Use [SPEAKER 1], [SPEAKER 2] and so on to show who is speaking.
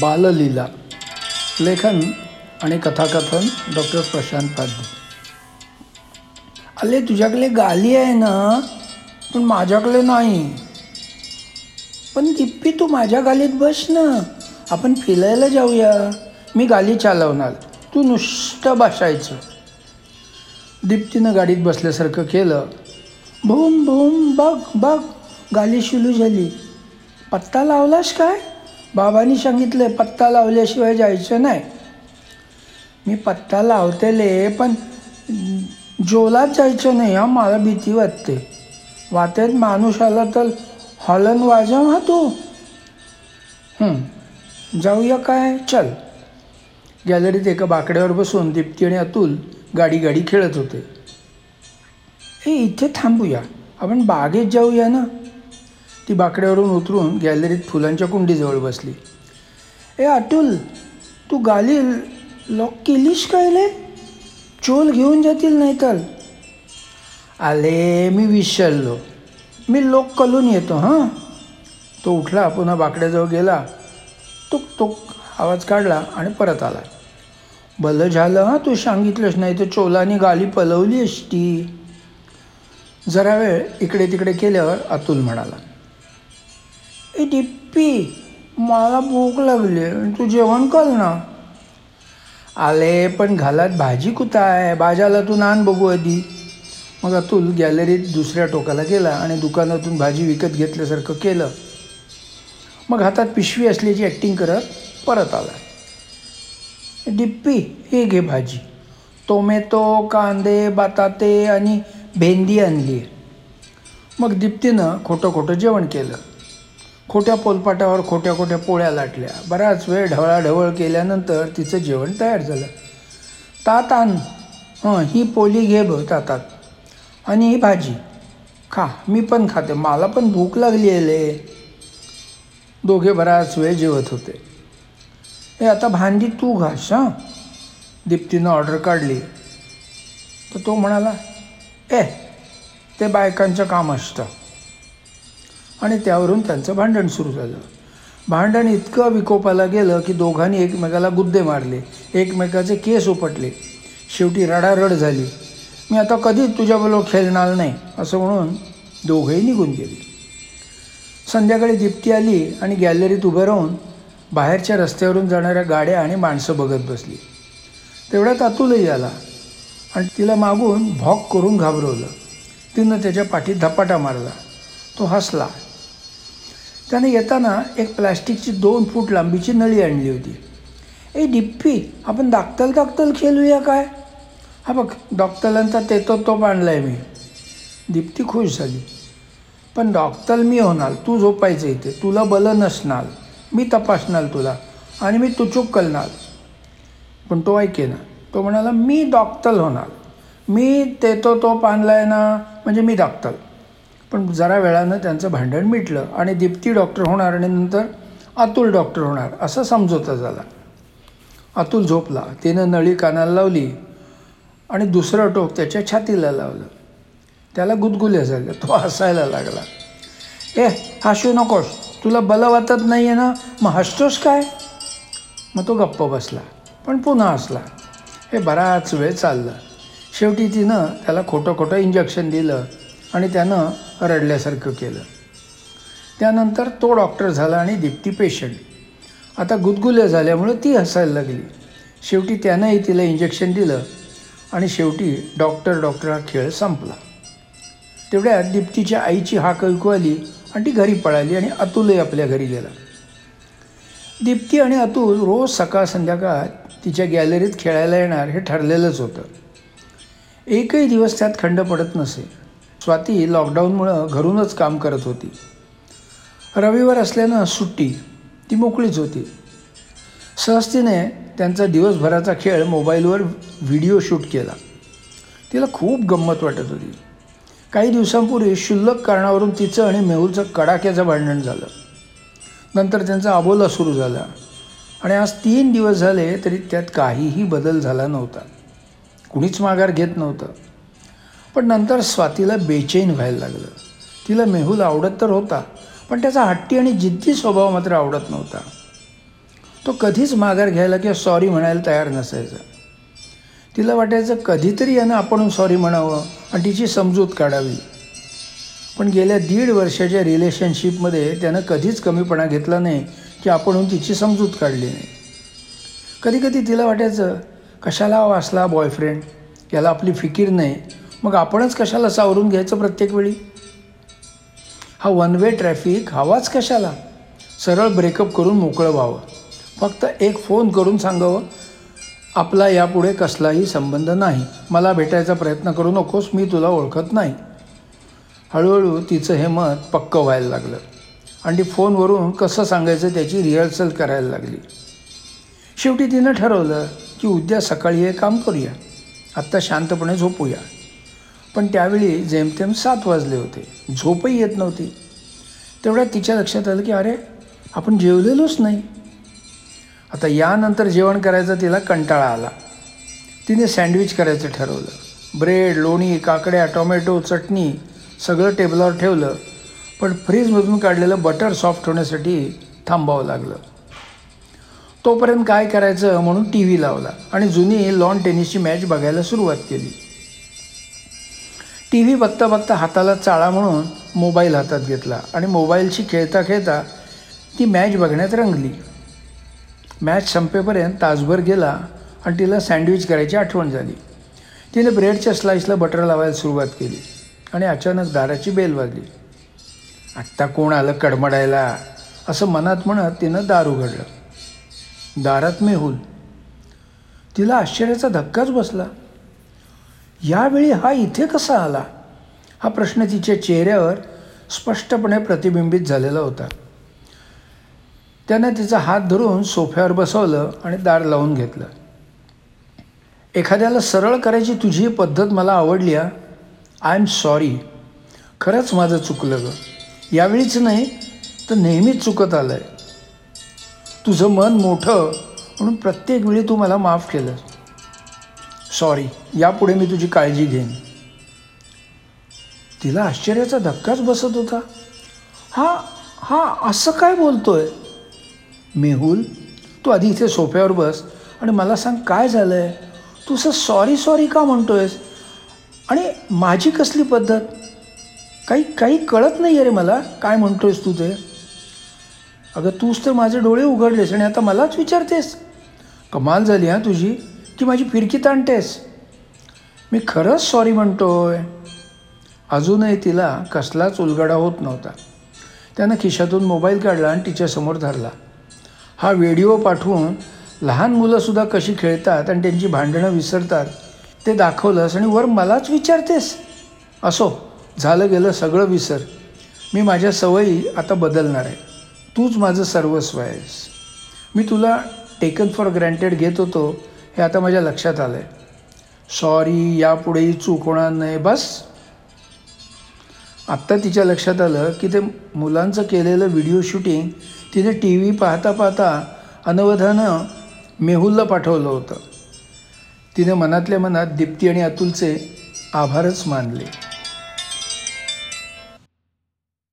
[SPEAKER 1] बाललीला लेखन आणि कथाकथन डॉक्टर प्रशांत पाध्ये अले तुझ्याकडे गाली आहे ना पण माझ्याकडे नाही. पण दिप्पी तू माझ्या गालीत बस ना. आपण फिरायला जाऊया. मी गाली चालवणार. तू नुसतं बसायचं. दिप्तीनं गाडीत बसल्यासारखं केलं. भूम भूम बघ बघ गाली शिलू झाली. पत्ता लावलास काय? बाबांनी सांगितलं पत्ता लावल्याशिवाय जायचं नाही. मी पत्ता लावतेले पण जोलात जायचं नाही हा मला भीती वाटते. वाटेत माणूस आला तर हॉलन वाजव हा तू. जाऊया काय? चल. गॅलरीत एका बाकड्यावर बसून दीप्ती आणि अतुल गाडी गाडी खेळत होते. हे इथे थांबूया. आपण बागेत जाऊया ना? ती बाकड्यावरून उतरून गॅलरीत फुलांच्या कुंडीजवळ बसली. ए अतुल तू गाली लॉक केलीस काय रे? चोल घेऊन जातील नाही तर आले मी विसरलो. मी लोक कलून येतो हां. तो उठला पुन्हा बाकड्याजवळ गेला. तुक तुक आवाज काढला आणि परत आला. भलं झालं हां तू सांगितलंच नाही तर चोलानी गाली पलवली असती. जरा वेळ इकडे तिकडे केल्यावर अतुल म्हणाला. ए डिप्पी मला भूक लागली तू जेवण कर ना. आले पण घालात भाजी कुठं आहे भाज्याला तू नान बघू आधी. मग अतुल गॅलरीत दुसऱ्या टोकाला गेला आणि दुकानातून भाजी विकत घेतल्यासारखं केलं. मग हातात पिशवी असल्याची ॲक्टिंग करत परत आला. डिप्पी हे घे भाजी. टोमॅटो कांदे बटाटे आणि भेंडी आणली मग दिप्तीनं खोटं खोटं जेवण केलं. खोट्या पोलपाटावर खोट्या खोट्या पोळ्या लाटल्या. बराच वेळ ढवळाढवळ केल्यानंतर तिचं जेवण तयार झालं. तात आण हं ही पोली घे ब तातात. आणि ही भाजी. खा मी पण खाते. मला पण भूक लागली आहे. ले दोघे बराच वेळ जेवत होते. हे आता भांडी तू घास हां. दीप्तीनं ऑर्डर काढली. तर तो म्हणाला ए ते बायकांचं काम असतं. आणि त्यावरून त्यांचं भांडण सुरू झालं. भांडण इतकं विकोपाला गेलं की दोघांनी एकमेकाला गुद्दे मारले एकमेकाचे केस उपटले. शेवटी रडारड झाली. मी आता कधीच तुझ्याबरोबर खेळणार नाही असं म्हणून दोघंही निघून गेले. संध्याकाळी दिप्ती आली आणि गॅलरीत उभं राहून बाहेरच्या रस्त्यावरून जाणाऱ्या गाड्या आणि माणसं बघत बसली. तेवढ्यात अतुलही आला आणि तिला मागून भॉक करून घाबरवलं. तिनं त्याच्या पाठीत धपाटा मारला. तो हसला. त्याने येताना एक प्लॅस्टिकची दोन फूट लांबीची नळी आणली होती. ए डिप्पी आपण दाखतल दाखतल खेळूया काय? हा बघ डॉक्टरांचा तेतो तोप आणला आहे मी. दीप्ती खुश झाली. पण डॉक्टर मी होणार तू झोपायचं इथे तुला बलं नसणार मी तपासणार तुला आणि मी तुचूक करणार. पण तो ऐके ना तो म्हणाला मी डॉक्टर होणार मी तेतो तोप आणला आहे ना म्हणजे मी डॉक्टर पण जरा वेळानं त्यांचं भांडण मिटलं आणि दीप्ती डॉक्टर होणार आणि नंतर अतुल डॉक्टर होणार असं समजोता झाला. अतुल झोपला तिनं नळी कानाला लावली आणि दुसरं टोक त्याच्या छातीला लावलं. त्याला गुदगुल्या झाल्या तो हसायला लागला. ए हसू नकोस तुला बलं वाटत नाही आहे ना? मग हसतोस काय? मग तो गप्प बसला पण पुन्हा हसला. हे बराच वेळ चाललं. शेवटी तिनं त्याला खोटं खोटं इंजेक्शन दिलं. आणि त्यानं रडल्यासारखं केलं. त्यानंतर तो डॉक्टर झाला आणि दीप्ती पेशंट. आता गुदगुल्या झाल्यामुळं ती हसायला लागली. शेवटी त्यानंही तिला इंजेक्शन दिलं आणि शेवटी डॉक्टर डॉक्टर हा खेळ संपला. तेवढ्यात दीप्तीच्या आईची हाक ऐकू आली आणि ती घरी पळाली आणि अतुलही आपल्या घरी गेला. दीप्ती आणि अतुल रोज सकाळ संध्याकाळ तिच्या गॅलरीत खेळायला येणार हे ठरलेलंच होतं. एकही दिवस त्यात खंड पडत नसे. स्वाती लॉकडाऊनमुळं घरूनच काम करत होती. रविवार असल्यानं सुट्टी ती मोकळीच होती. सहजतीने त्यांचा दिवसभराचा खेळ मोबाईलवर व्हिडिओ शूट केला. तिला खूप गंमत वाटत होती. काही दिवसांपूर्वी क्षुल्लक कारणावरून तिचं आणि मेहुलचं कडाक्याचं भांडण झालं. नंतर त्यांचा अबोला सुरू झाला आणि आज तीन दिवस झाले तरी त्यात काहीही बदल झाला नव्हता. कुणीच माघार घेत नव्हतं. पण नंतर स्वातीला बेचैन व्हायला लागलं. तिला मेहुल आवडत तर होता पण त्याचा हट्टी आणि जिद्दी स्वभाव मात्र आवडत नव्हता. तो कधीच माघार घ्यायला किंवा सॉरी म्हणायला तयार नसायचा. तिला वाटायचं कधीतरी यानं आपण सॉरी म्हणावं आणि तिची समजूत काढावी. पण गेल्या दीड वर्षाच्या रिलेशनशिपमध्ये त्यानं कधीच कमीपणा घेतला नाही की आपण तिची समजूत काढली नाही. कधीकधी तिला वाटायचं कशाला वाचला असला बॉयफ्रेंड याला आपली फिकीर नाही. मग आपणच कशाला सावरून घ्यायचं प्रत्येक वेळी? हा वन वे ट्रॅफिक हवाच कशाला? सरळ ब्रेकअप करून मोकळं व्हावं. फक्त एक फोन करून सांगावं आपला यापुढे कसलाही संबंध नाही. मला भेटायचा प्रयत्न करू नकोस मी तुला ओळखत नाही. हळूहळू तिचं हे मत पक्कं व्हायला लागलं. आणि ती फोनवरून कसं सांगायचं त्याची रिहर्सल करायला लागली. शेवटी तिनं ठरवलं की उद्या सकाळी हे काम करूया. आत्ता शांतपणे झोपूया. पण त्यावेळी जेमतेम सात वाजले होते. झोपही येत नव्हती. तेवढ्यात तिच्या लक्षात आलं की अरे आपण जेवलेलोच नाही. आता यानंतर जेवण करायचा तिला कंटाळा आला. तिने सँडविच करायचं ठरवलं. ब्रेड लोणी काकड्या टोमॅटो चटणी सगळं टेबलावर ठेवलं. पण फ्रीजमधून काढलेलं बटर सॉफ्ट होण्यासाठी थांबावं लागलं. तोपर्यंत काय करायचं म्हणून टी व्ही लावला आणि जुनी लॉन टेनिसची मॅच बघायला सुरुवात केली. टी व्ही बघता बघता हाताला चाळा म्हणून मोबाईल हातात घेतला आणि मोबाईलशी खेळता खेळता ती मॅच बघण्यात रंगली. मॅच संपेपर्यंत तासभर गेला आणि तिला सँडविच करायची आठवण झाली. तिने ब्रेडच्या स्लाईसला बटर लावायला सुरुवात केली आणि अचानक दाराची बेल वाजली. आत्ता कोण आलं कडमडायला? असं मनात म्हणत तिनं दार उघडलं. दारात मेहुल. तिला आश्चर्याचा धक्काच बसला. यावेळी हा इथे कसा आला? हा प्रश्न तिच्या चेहऱ्यावर स्पष्टपणे प्रतिबिंबित झालेला होता. त्यानं तिचा हात धरून सोफ्यावर बसवलं आणि दार लावून घेतलं. एखाद्याला सरळ करायची तुझी पद्धत मला आवडली आय एम सॉरी खरंच माझं चुकलं गं. यावेळीच नाही तर नेहमीच चुकत आलं आहे तुझं मन मोठं म्हणून प्रत्येक वेळी तू मला माफ केलं सॉरी यापुढे मी तुझी काळजी घेईन. तिला आश्चर्याचा धक्काच बसत होता. हा हा असं काय बोलतोय? मेहुल तू आधी इथे सोफ्यावर बस आणि मला सांग काय झालं आहे तू असं सॉरी सॉरी का म्हणतोयस? आणि माझी कसली पद्धत? काही काही कळत नाही आहे रे मला काय म्हणतोयस तू ते. अगं तूच तर माझे डोळे उघडलेस आणि आता मलाच विचारतेस. कमाल झाली हां तुझी. ती माझी फिरकी ताणतेस. मी खरंच सॉरी म्हणतोय. अजूनही तिला कसलाच उलगडा होत नव्हता. त्यानं खिशातून मोबाईल काढला आणि तिच्यासमोर धरला. हा व्हिडिओ पाठवून लहान मुलंसुद्धा कशी खेळतात आणि त्यांची भांडणं विसरतात ते दाखवलंस आणि वर मलाच विचारतेस. असो झालं गेलं सगळं विसर. मी माझ्या सवयी आता बदलणार आहे. तूच माझं सर्वस्व आहेस. मी तुला टेकन फॉर ग्रँटेड घेत होतो. हे आता माझ्या लक्षात आलं आहे सॉरी यापुढेही चूक होणार नाही बस. आत्ता तिच्या लक्षात आलं की ते मुलांचं केलेलं व्हिडिओ शूटिंग तिने टी व्ही पाहता पाहता अनवधानं मेहुलला पाठवलं होतं. तिने मनातल्या मनात दीप्ती आणि अतुलचे आभारच मानले.